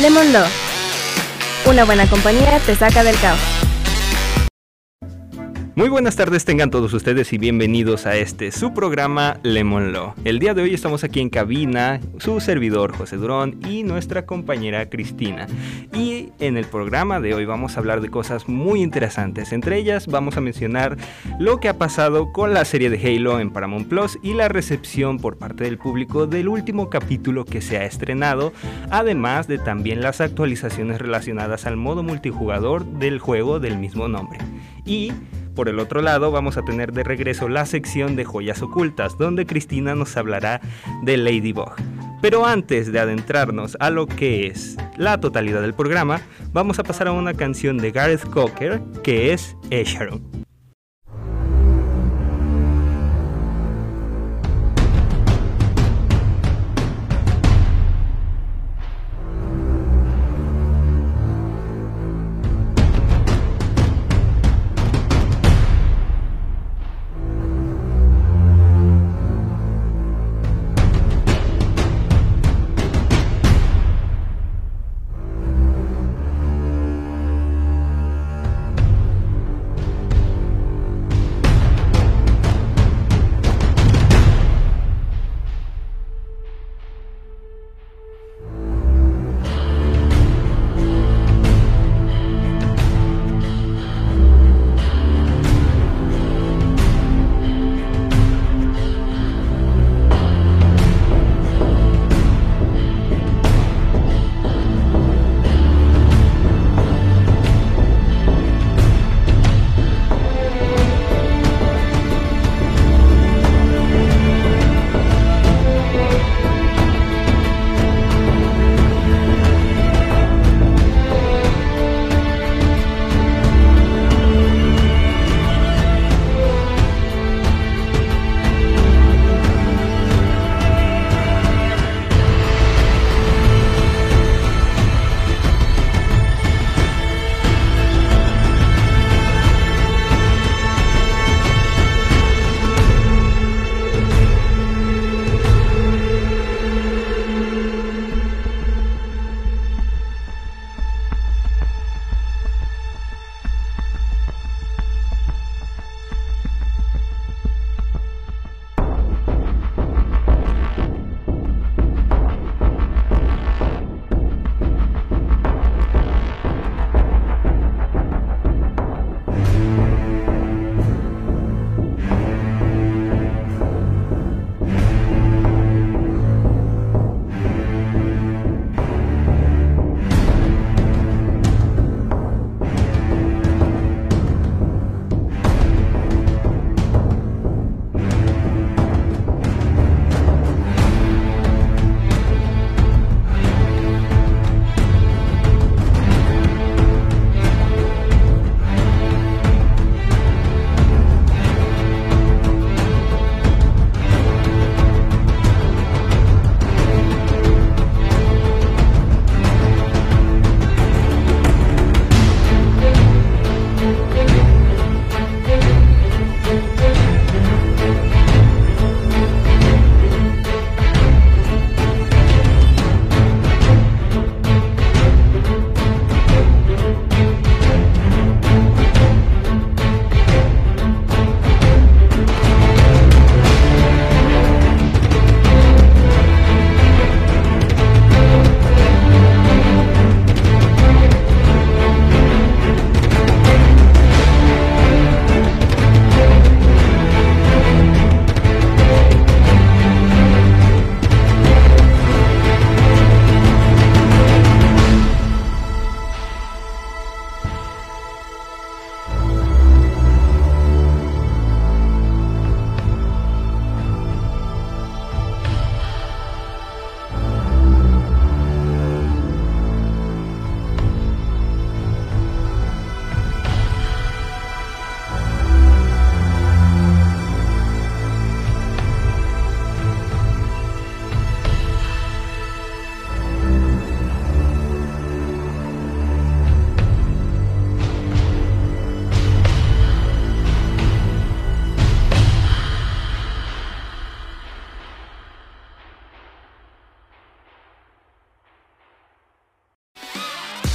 Lemon Law. Una buena compañía te saca del caos. Muy buenas tardes tengan todos ustedes y bienvenidos a este su programa Lemon Law. El día de hoy estamos aquí en cabina, su servidor José Durón y nuestra compañera Cristina. Y en el programa de hoy vamos a hablar de cosas muy interesantes. Entre ellas vamos a mencionar lo que ha pasado con la serie de Halo en Paramount Plus y la recepción por parte del público del último capítulo que se ha estrenado, además de también las actualizaciones relacionadas al modo multijugador del juego del mismo nombre. Y por el otro lado, vamos a tener de regreso la sección de joyas ocultas, donde Cristina nos hablará de Ladybug. Pero antes de adentrarnos a lo que es la totalidad del programa, vamos a pasar a una canción de Gareth Cocker que es Esharon.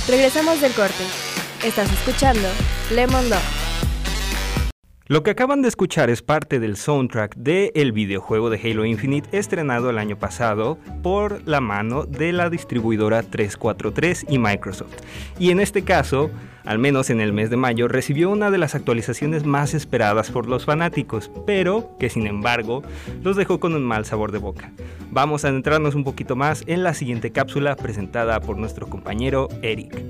Regresamos del corte. Estás escuchando Lemon Love. Lo que acaban de escuchar es parte del soundtrack del videojuego de Halo Infinite estrenado el año pasado por la mano de la distribuidora 343 y Microsoft. Y en este caso, al menos en el mes de mayo, recibió una de las actualizaciones más esperadas por los fanáticos, pero que sin embargo los dejó con un mal sabor de boca. Vamos a adentrarnos un poquito más en la siguiente cápsula presentada por nuestro compañero Eric.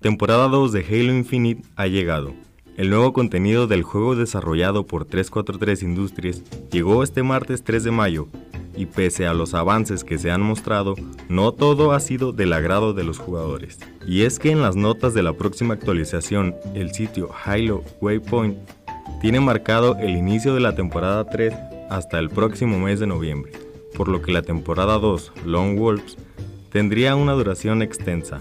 Temporada 2 de Halo Infinite ha llegado. El nuevo contenido del juego desarrollado por 343 Industries llegó este martes 3 de mayo y pese a los avances que se han mostrado, no todo ha sido del agrado de los jugadores. Y es que en las notas de la próxima actualización, el sitio Halo Waypoint tiene marcado el inicio de la temporada 3 hasta el próximo mes de noviembre, por lo que la temporada 2, Long Wolves, tendría una duración extensa,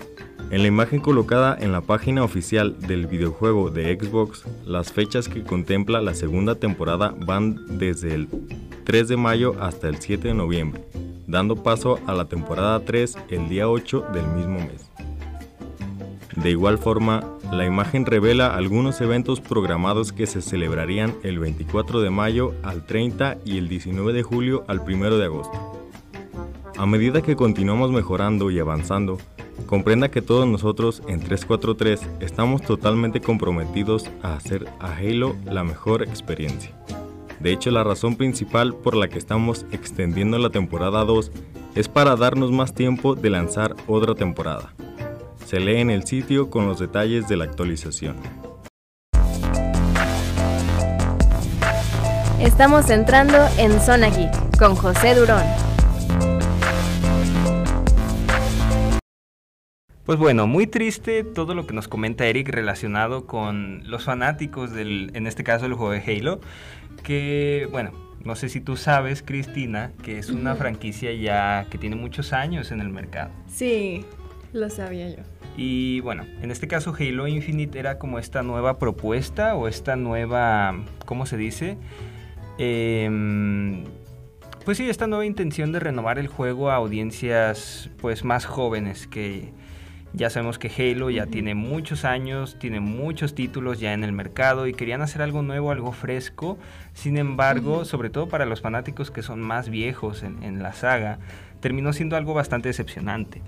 en la imagen colocada en la página oficial del videojuego de Xbox, las fechas que contempla la segunda temporada van desde el 3 de mayo hasta el 7 de noviembre, dando paso a la temporada 3 el día 8 del mismo mes. De igual forma, la imagen revela algunos eventos programados que se celebrarían el 24 de mayo al 30 y el 19 de julio al 1 de agosto. A medida que continuamos mejorando y avanzando, Comprenda que todos nosotros en 343 estamos totalmente comprometidos a hacer a Halo la mejor experiencia. De hecho, la razón principal por la que estamos extendiendo la temporada 2 es para darnos más tiempo de lanzar otra temporada. Se lee en el sitio con los detalles de la actualización. Estamos entrando en Zona con José Durón. Pues bueno, muy triste todo lo que nos comenta Eric relacionado con los fanáticos del, en este caso, el juego de Halo, que, bueno, no sé si tú sabes, Cristina, que es una franquicia ya que tiene muchos años en el mercado. Sí, lo sabía yo. Y bueno, en este caso Halo Infinite era como esta nueva propuesta o esta nueva, ¿cómo se dice? Em, pues sí, esta nueva intención de renovar el juego a audiencias pues más jóvenes que ya sabemos que Halo ya tiene muchos años, tiene muchos títulos ya en el mercado y querían hacer algo nuevo, algo fresco. Sin embargo, sobre todo para los fanáticos que son más viejos en, en la saga, terminó siendo algo bastante decepcionante.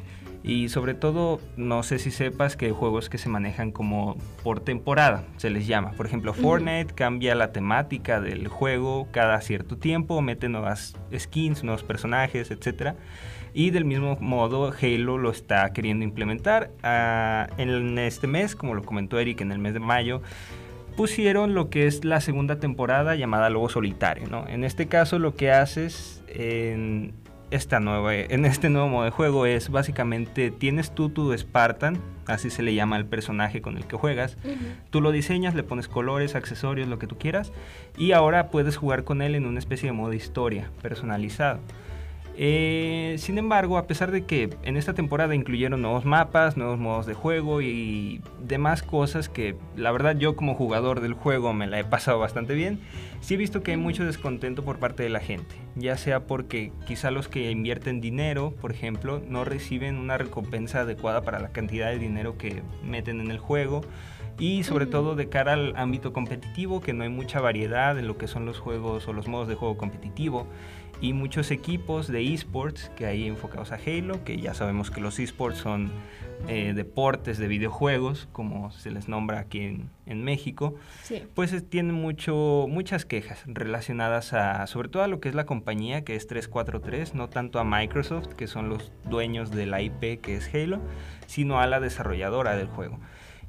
Y sobre todo, no sé si sepas que hay juegos que se manejan como por temporada, se les llama. Por ejemplo, Fortnite cambia la temática del juego cada cierto tiempo, mete nuevas skins, nuevos personajes, etc. Y del mismo modo, Halo lo está queriendo implementar. Ah, en este mes, como lo comentó Eric, en el mes de mayo, pusieron lo que es la segunda temporada llamada Lobo Solitario. ¿no? En este caso, lo que haces en esta nueva, en este nuevo modo de juego es básicamente tienes tú tu Spartan, así se le llama al personaje con el que juegas. Tú lo diseñas, le pones colores, accesorios, lo que tú quieras, y ahora puedes jugar con él en una especie de modo historia personalizado. Eh, sin embargo, a pesar de que en esta temporada incluyeron nuevos mapas, nuevos modos de juego y demás cosas que la verdad yo como jugador del juego me la he pasado bastante bien, sí he visto que hay mucho descontento por parte de la gente, ya sea porque quizá los que invierten dinero, por ejemplo, no reciben una recompensa adecuada para la cantidad de dinero que meten en el juego y sobre todo de cara al ámbito competitivo, que no hay mucha variedad en lo que son los juegos o los modos de juego competitivo y muchos equipos de esports que hay enfocados a Halo, que ya sabemos que los esports son eh, deportes de videojuegos, como se les nombra aquí en, México, pues tienen mucho, muchas quejas relacionadas a, sobre todo a lo que es la compañía, que es 343, no tanto a Microsoft, que son los dueños de la IP que es Halo, sino a la desarrolladora del juego.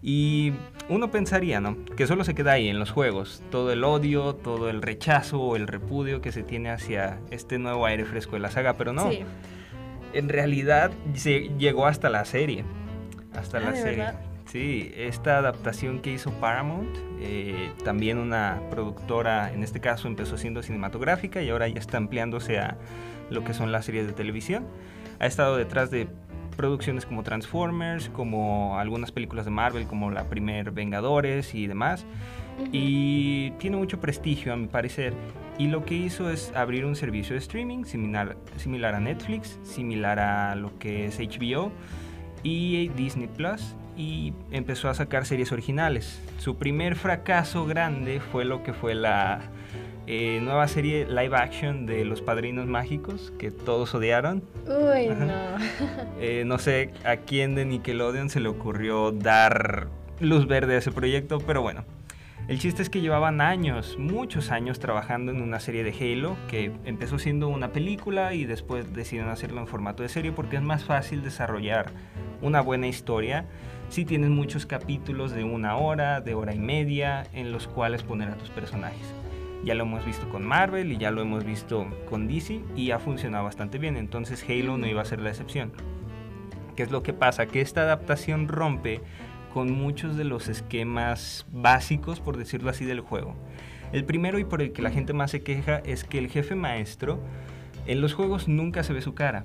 Y uno pensaría, ¿no? Que solo se queda ahí en los juegos, todo el odio, todo el rechazo o el repudio que se tiene hacia este nuevo aire fresco de la saga, pero no. En realidad se llegó hasta la serie, hasta la ah, serie. Sí, esta adaptación que hizo Paramount, eh, también una productora, en este caso empezó siendo cinematográfica y ahora ya está ampliándose a lo que son las series de televisión. Ha estado detrás de producciones como Transformers, como algunas películas de Marvel, como la primer Vengadores y demás. Y tiene mucho prestigio, a mi parecer. Y lo que hizo es abrir un servicio de streaming similar, similar a Netflix, similar a lo que es HBO. y Disney Plus y empezó a sacar series originales. Su primer fracaso grande fue lo que fue la eh, nueva serie live action de Los Padrinos Mágicos, que todos odiaron. Uy, no. Eh, no sé a quién de Nickelodeon se le ocurrió dar luz verde a ese proyecto, pero bueno. El chiste es que llevaban años, muchos años trabajando en una serie de Halo que empezó siendo una película y después decidieron hacerlo en formato de serie porque es más fácil desarrollar una buena historia si tienes muchos capítulos de una hora, de hora y media en los cuales poner a tus personajes. Ya lo hemos visto con Marvel y ya lo hemos visto con DC y ha funcionado bastante bien, entonces Halo no iba a ser la excepción. ¿Qué es lo que pasa? Que esta adaptación rompe con muchos de los esquemas básicos, por decirlo así, del juego. El primero y por el que la gente más se queja es que el jefe maestro en los juegos nunca se ve su cara.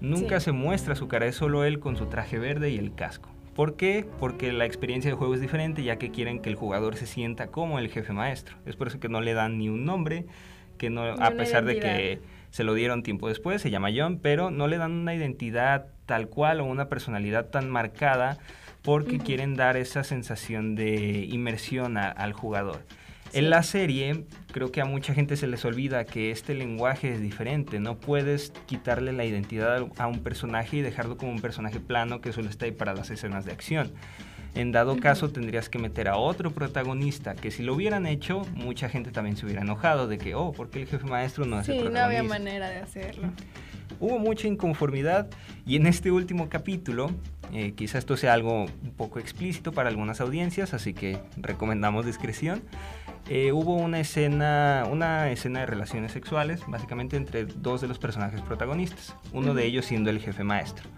Nunca Sí. se muestra su cara, es solo él con su traje verde y el casco. ¿Por qué? Porque la experiencia del juego es diferente, ya que quieren que el jugador se sienta como el jefe maestro. Es por eso que no le dan ni un nombre, que no, a pesar de que se lo dieron tiempo después, se llama John, pero no le dan una identidad tal cual o una personalidad tan marcada porque quieren dar esa sensación de inmersión a- al jugador. Sí. En la serie, creo que a mucha gente se les olvida que este lenguaje es diferente. No puedes quitarle la identidad a un personaje y dejarlo como un personaje plano que solo está ahí para las escenas de acción. En dado caso, tendrías que meter a otro protagonista que si lo hubieran hecho, mucha gente también se hubiera enojado de que, oh, ¿por qué el jefe maestro no es Sí, el no protagonista? había manera de hacerlo. Hubo mucha inconformidad y en este último capítulo, eh, quizá esto sea algo un poco explícito para algunas audiencias, así que recomendamos discreción. Eh, hubo una escena, una escena de relaciones sexuales, básicamente entre dos de los personajes protagonistas, uno de ellos siendo el jefe maestro.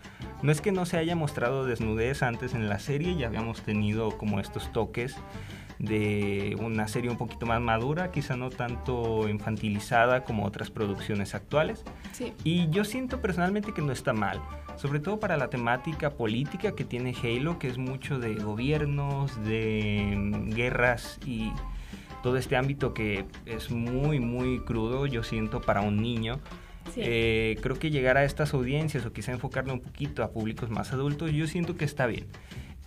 No es que no se haya mostrado desnudez antes en la serie, ya habíamos tenido como estos toques de una serie un poquito más madura, quizá no tanto infantilizada como otras producciones actuales. Sí. Y yo siento personalmente que no está mal, sobre todo para la temática política que tiene Halo, que es mucho de gobiernos, de mm, guerras y todo este ámbito que es muy, muy crudo, yo siento, para un niño. Sí. Eh, creo que llegar a estas audiencias o quizá enfocarlo un poquito a públicos más adultos, yo siento que está bien.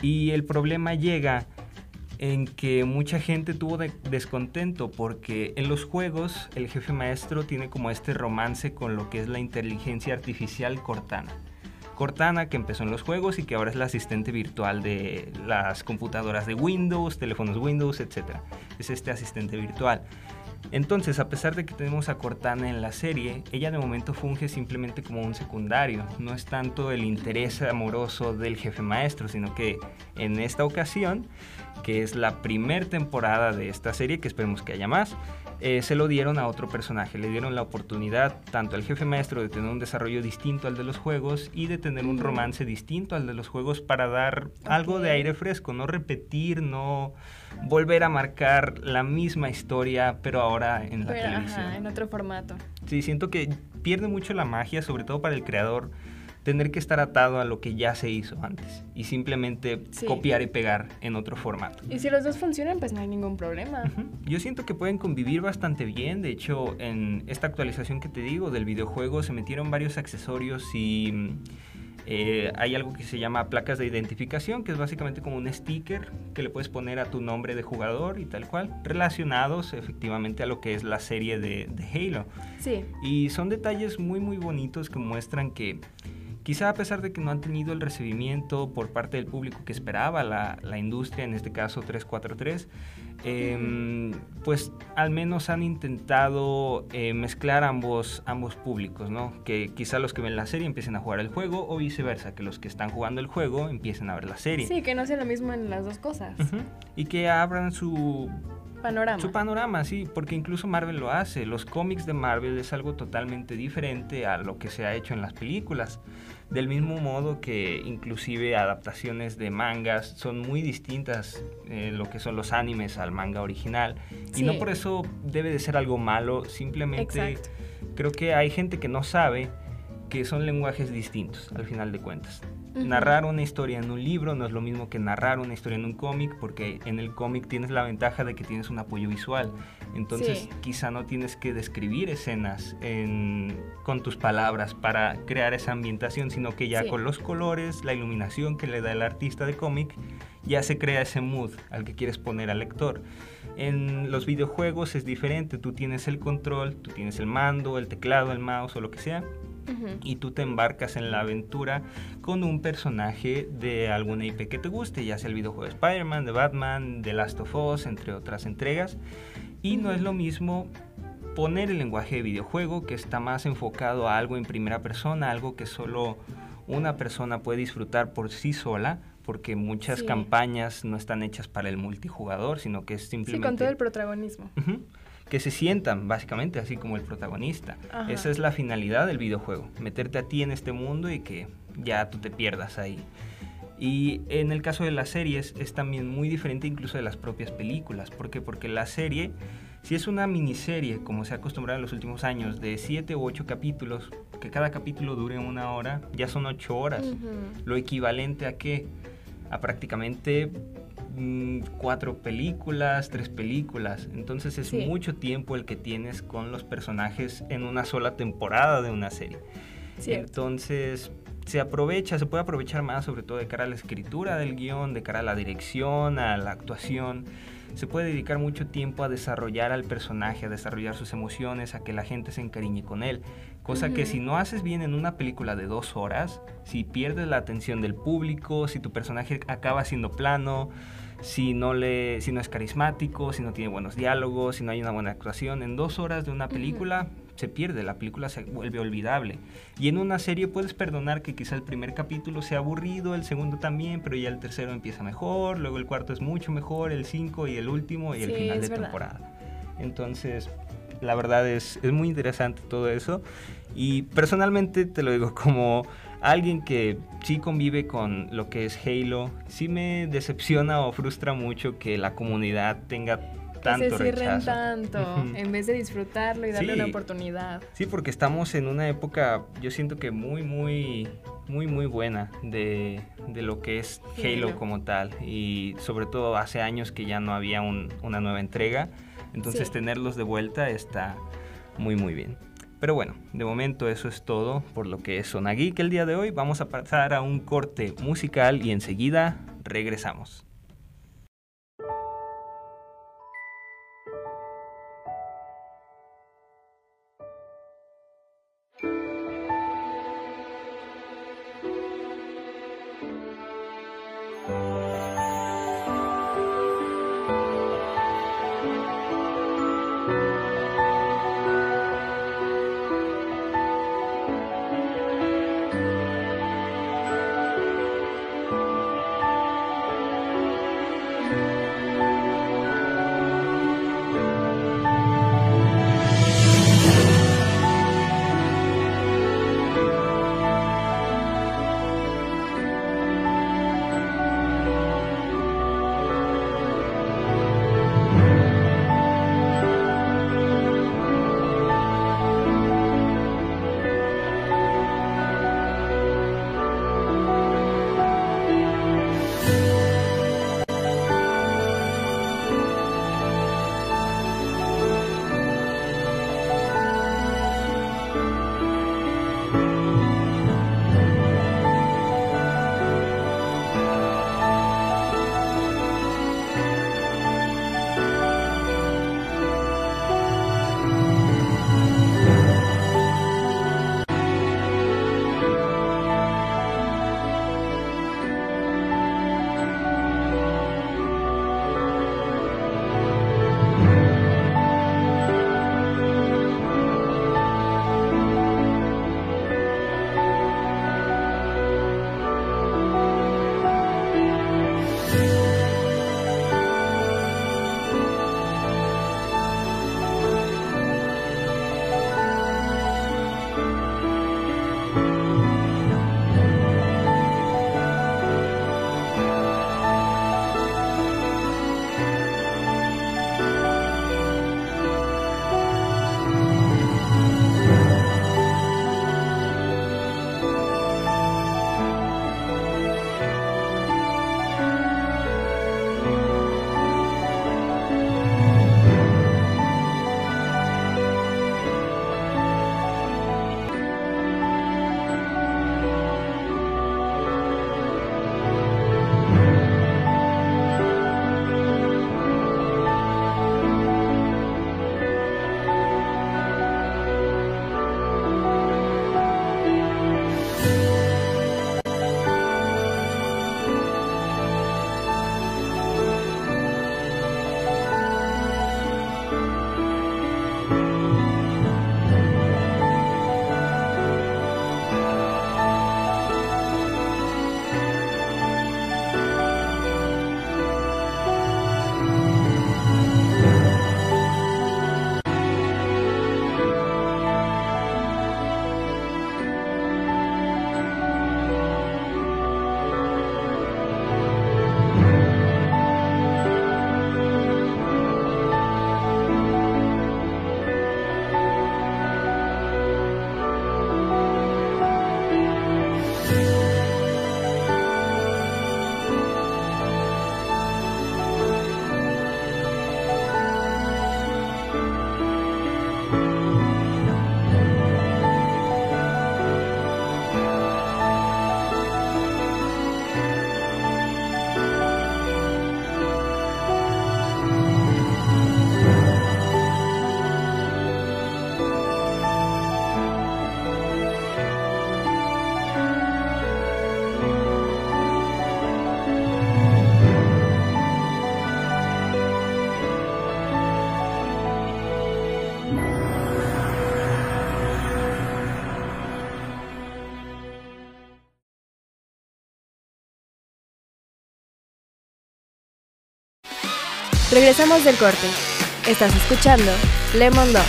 Y el problema llega en que mucha gente tuvo de- descontento porque en los juegos el jefe maestro tiene como este romance con lo que es la inteligencia artificial Cortana. Cortana que empezó en los juegos y que ahora es la asistente virtual de las computadoras de Windows, teléfonos Windows, etc. Es este asistente virtual. Entonces, a pesar de que tenemos a Cortana en la serie, ella de momento funge simplemente como un secundario. No es tanto el interés amoroso del jefe maestro, sino que en esta ocasión, que es la primer temporada de esta serie, que esperemos que haya más, eh, se lo dieron a otro personaje. Le dieron la oportunidad tanto al jefe maestro de tener un desarrollo distinto al de los juegos y de tener un Mm. romance distinto al de los juegos para dar algo de aire fresco, no repetir, no volver a marcar la misma historia, pero ahora en la Pero, televisión. ajá, en otro formato. Sí, siento que pierde mucho la magia, sobre todo para el creador, tener que estar atado a lo que ya se hizo antes y simplemente Sí. copiar y pegar en otro formato. Y si los dos funcionan, pues no hay ningún problema. Ujú. Yo siento que pueden convivir bastante bien. De hecho, en esta actualización que te digo del videojuego se metieron varios accesorios y eh, hay algo que se llama placas de identificación, que es básicamente como un sticker que le puedes poner a tu nombre de jugador y tal cual, relacionados efectivamente a lo que es la serie de, de Halo. Sí. Y son detalles muy muy bonitos que muestran que quizá a pesar de que no han tenido el recibimiento por parte del público que esperaba la, la industria, en este caso 343, em, pues al menos han intentado eh, mezclar ambos, ambos públicos, ¿no? Que quizá los que ven la serie empiecen a jugar el juego o viceversa, que los que están jugando el juego empiecen a ver la serie. Sí, que no sea lo mismo en las dos cosas. Y que abran su, Panorama. su panorama, sí, porque incluso Marvel lo hace. Los cómics de Marvel es algo totalmente diferente a lo que se ha hecho en las películas. Del mismo modo que inclusive adaptaciones de mangas son muy distintas eh, lo que son los animes al manga original. Y no por eso debe de ser algo malo, simplemente Exacto. creo que hay gente que no sabe que son lenguajes distintos al final de cuentas. Narrar una historia en un libro no es lo mismo que narrar una historia en un cómic, porque en el cómic tienes la ventaja de que tienes un apoyo visual. Entonces Sí. quizá no tienes que describir escenas en- con tus palabras para crear esa ambientación, sino que ya Sí. con los colores, la iluminación que le da el artista de cómic, ya se crea ese mood al que quieres poner al lector. En los videojuegos es diferente, tú tienes el control, tú tienes el mando, el teclado, el mouse o lo que sea, Y tú te embarcas en la aventura con un personaje de alguna IP que te guste, ya sea el videojuego de Spider-Man, de Batman, de Last of Us, entre otras entregas. Y no es lo mismo poner el lenguaje de videojuego que está más enfocado a algo en primera persona, algo que solo una persona puede disfrutar por sí sola, porque muchas Sí. campañas no están hechas para el multijugador, sino que es Sí, simplemente con todo el protagonismo. Ujú. Que se sientan, básicamente, así como el protagonista. Ajá. Esa es la finalidad del videojuego, meterte a ti en este mundo y que ya tú te pierdas ahí. Y en el caso de las series es también muy diferente incluso de las propias películas. ¿Por qué? Porque la serie, si es una miniserie, como se ha acostumbrado en los últimos años, de 7 u 8 capítulos, que cada capítulo dure una hora, ya son 8 horas. Lo equivalente a qué? A prácticamente cuatro películas, tres películas. Entonces es Sí. mucho tiempo el que tienes con los personajes en una sola temporada de una serie. Cierto. Entonces se aprovecha, se puede aprovechar más sobre todo de cara a la escritura del guion, de cara a la dirección, a la actuación. Se puede dedicar mucho tiempo a desarrollar al personaje, a desarrollar sus emociones, a que la gente se encariñe con él. Cosa que Ujú. si no haces bien en una película de dos horas, si pierdes la atención del público, si tu personaje acaba siendo plano, si no, le, si no es carismático, si no tiene buenos diálogos, si no hay una buena actuación, en dos horas de una película se pierde, la película se vuelve olvidable. Y en una serie puedes perdonar que quizá el primer capítulo sea aburrido, el segundo también, pero ya el tercero empieza mejor, luego el cuarto es mucho mejor, el cinco y el último y el Sí, final de verdad. temporada. Entonces, la verdad es, es muy interesante todo eso. Y personalmente te lo digo como alguien que sí convive con lo que es Halo, sí me decepciona o frustra mucho que la comunidad tenga tanto que se cierren rechazo. tanto en vez de disfrutarlo y darle Sí. una oportunidad. Sí, porque estamos en una época, yo siento que muy, muy, muy, muy buena de, de lo que es Halo Halo. como tal. Y sobre todo hace años que ya no había un- una nueva entrega. Entonces Sí. tenerlos de vuelta está muy, muy bien. Pero bueno, de momento eso es todo por lo que es Zona el día de hoy. Vamos a pasar a un corte musical y enseguida regresamos. Regresamos del corte. Estás escuchando Lemon Dog.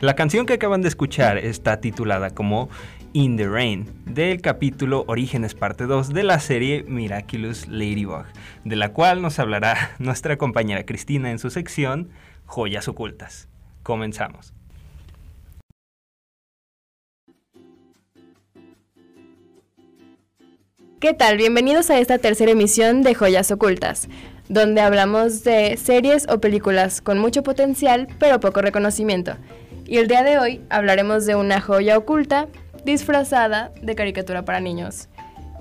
La canción que acaban de escuchar está titulada como In the Rain, del capítulo Orígenes parte 2 de la serie Miraculous Ladybug, de la cual nos hablará nuestra compañera Cristina en su sección Joyas Ocultas. Comenzamos. ¿Qué tal? Bienvenidos a esta tercera emisión de Joyas Ocultas, donde hablamos de series o películas con mucho potencial pero poco reconocimiento. Y el día de hoy hablaremos de una joya oculta disfrazada de caricatura para niños,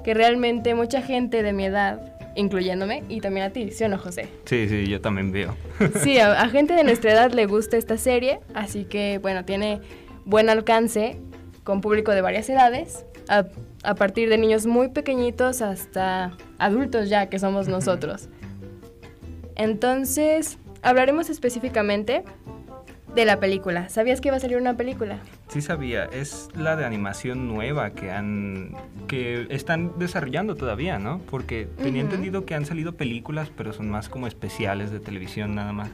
que realmente mucha gente de mi edad, incluyéndome, y también a ti, ¿sí o no, José? Sí, sí, yo también veo. Sí, a, a gente de nuestra edad le gusta esta serie, así que bueno, tiene buen alcance con público de varias edades, a, a partir de niños muy pequeñitos hasta adultos ya que somos nosotros. Entonces, hablaremos específicamente de la película. ¿Sabías que iba a salir una película? Sí sabía, es la de animación nueva que han que están desarrollando todavía, ¿no? Porque tenía Ujú. entendido que han salido películas, pero son más como especiales de televisión nada más.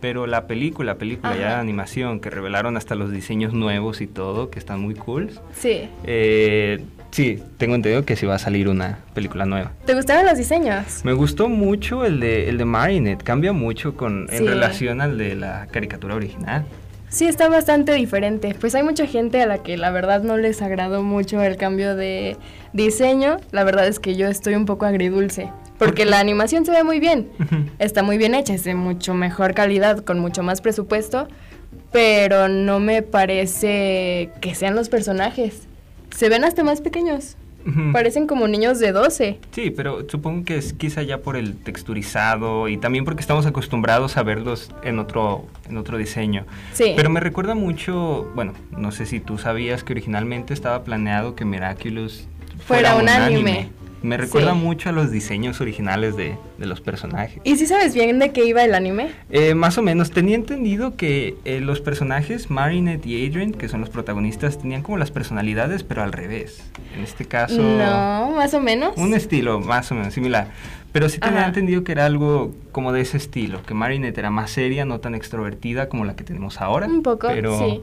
Pero la película, película ya de Ajá. animación, que revelaron hasta los diseños nuevos y todo, que están muy cool. Sí. Eh, sí, tengo entendido que sí va a salir una película nueva. ¿Te gustaron los diseños? Me gustó mucho el de, el de Marinette, cambia mucho con, en relación al de la caricatura original. Sí, está bastante diferente. Pues hay mucha gente a la que la verdad no les agradó mucho el cambio de diseño. La verdad es que yo estoy un poco agridulce. Porque la animación se ve muy bien. Está muy bien hecha, es de mucho mejor calidad, con mucho más presupuesto. Pero no me parece que sean los personajes. Se ven hasta más pequeños. Parecen como niños de 12. Sí, pero supongo que es quizá ya por el texturizado y también porque estamos acostumbrados a verlos en otro, en otro diseño. Sí. Pero me recuerda mucho, bueno, no sé si tú sabías que originalmente estaba planeado que Miraculous Fuera un anime. Me recuerda Sí. mucho a los diseños originales de, de los personajes. ¿Y si sabes bien de qué iba el anime? Eh, más o menos, tenía entendido que eh, los personajes, Marinette y Adrian, que son los protagonistas, tenían como las personalidades, pero al revés. En este caso... No, más o menos. Un estilo más o menos similar. Pero sí tenía Ajá. entendido que era algo como de ese estilo, que Marinette era más seria, no tan extrovertida como la que tenemos ahora. Un poco, pero, sí.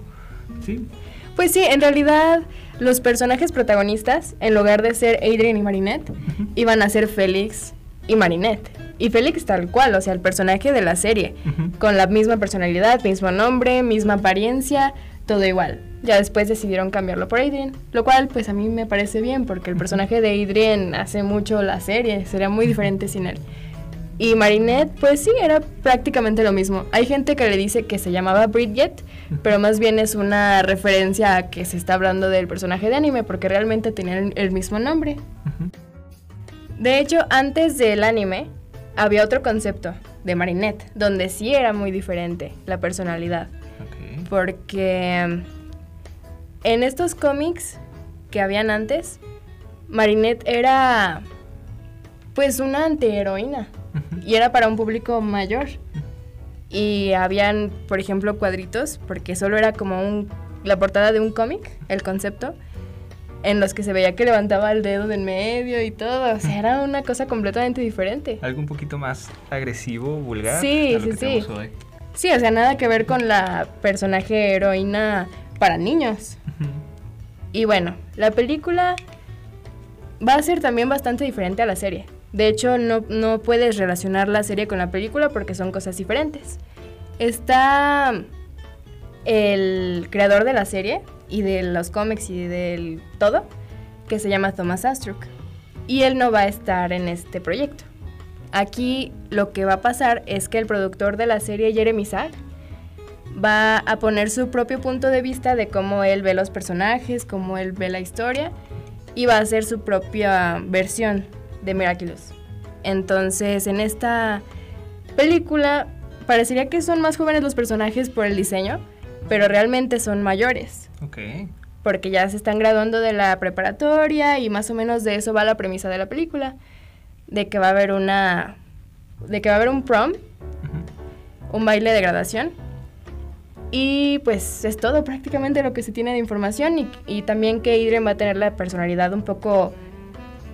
Sí. Pues sí, en realidad los personajes protagonistas, en lugar de ser Adrian y Marinette, iban a ser Félix y Marinette. Y Félix tal cual, o sea, el personaje de la serie, con la misma personalidad, mismo nombre, misma apariencia, todo igual. Ya después decidieron cambiarlo por Adrian, lo cual pues a mí me parece bien porque el personaje de Adrian hace mucho la serie, sería muy diferente sin él. Y Marinette, pues sí, era prácticamente lo mismo. Hay gente que le dice que se llamaba Bridget, pero más bien es una referencia a que se está hablando del personaje de anime, porque realmente tenían el mismo nombre. De hecho, antes del anime, había otro concepto de Marinette, donde sí era muy diferente la personalidad. Ok. Porque mm, en estos cómics que habían antes, Marinette era pues una antiheroína. Y era para un público mayor. Y habían, por ejemplo, cuadritos, porque solo era como un, la portada de un cómic, el concepto, en los que se veía que levantaba el dedo de en medio y todo. O sea, era una cosa completamente diferente. Algo un poquito más agresivo, vulgar. Sí, a lo sí, que sí. hoy. Sí, o sea, nada que ver con la personaje heroína para niños. Y bueno, la película va a ser también bastante diferente a la serie. De hecho, no, no puedes relacionar la serie con la película porque son cosas diferentes. Está el creador de la serie y de los cómics y del todo, que se llama Thomas Astruc. Y él no va a estar en este proyecto. Aquí lo que va a pasar es que el productor de la serie, Jeremy Sack, va a poner su propio punto de vista de cómo él ve los personajes, cómo él ve la historia y va a hacer su propia versión de Miraculous. Entonces, en esta película parecería que son más jóvenes los personajes por el diseño, pero realmente son mayores, Ok. porque ya se están graduando de la preparatoria y más o menos de eso va la premisa de la película, de que va a haber una de que va a haber un prom, un baile de graduación Y pues es todo prácticamente lo que se tiene de información y, y también que Idren va a tener la personalidad un poco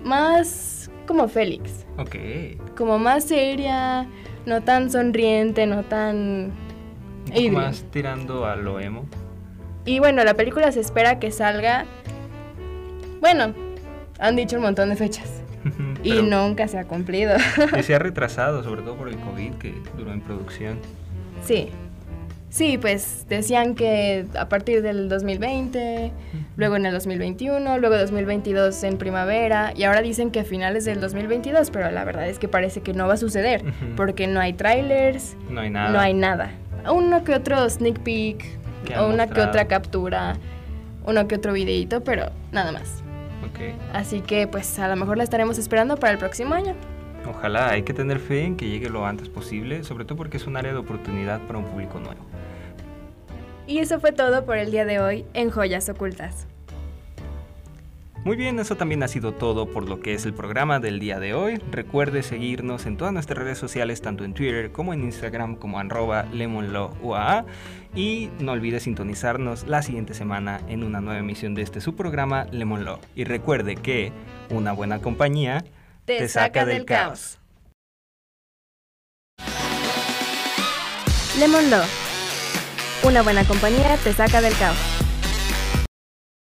más como Félix, Ok. como más seria, no tan sonriente, no tan... Un poco Adrian. más tirando a lo emo. Y bueno, la película se espera que salga... Bueno, han dicho un montón de fechas y nunca se ha cumplido. que se ha retrasado, sobre todo por el COVID que duró en producción. sí. Sí, pues decían que a partir del 2020, luego en el 2021, luego 2022 en primavera y ahora dicen que a finales del 2022, pero la verdad es que parece que no va a suceder porque no hay trailers, No hay nada. no hay nada. Uno que otro sneak peek, o una que otra captura, uno que otro videito, pero nada más. Ok. Así que pues a lo mejor la estaremos esperando para el próximo año. Ojalá, hay que tener fe en que llegue lo antes posible, sobre todo porque es un área de oportunidad para un público nuevo. Y eso fue todo por el día de hoy en Joyas Ocultas. Muy bien, eso también ha sido todo por lo que es el programa del día de hoy. Recuerde seguirnos en todas nuestras redes sociales, tanto en Twitter como en Instagram como arroba lemonlowuaa. Y no olvide sintonizarnos la siguiente semana en una nueva emisión de este su programa Lemon Law. Y recuerde que una buena compañía Te saca del caos. Lemon Law. Una buena compañía te saca del caos.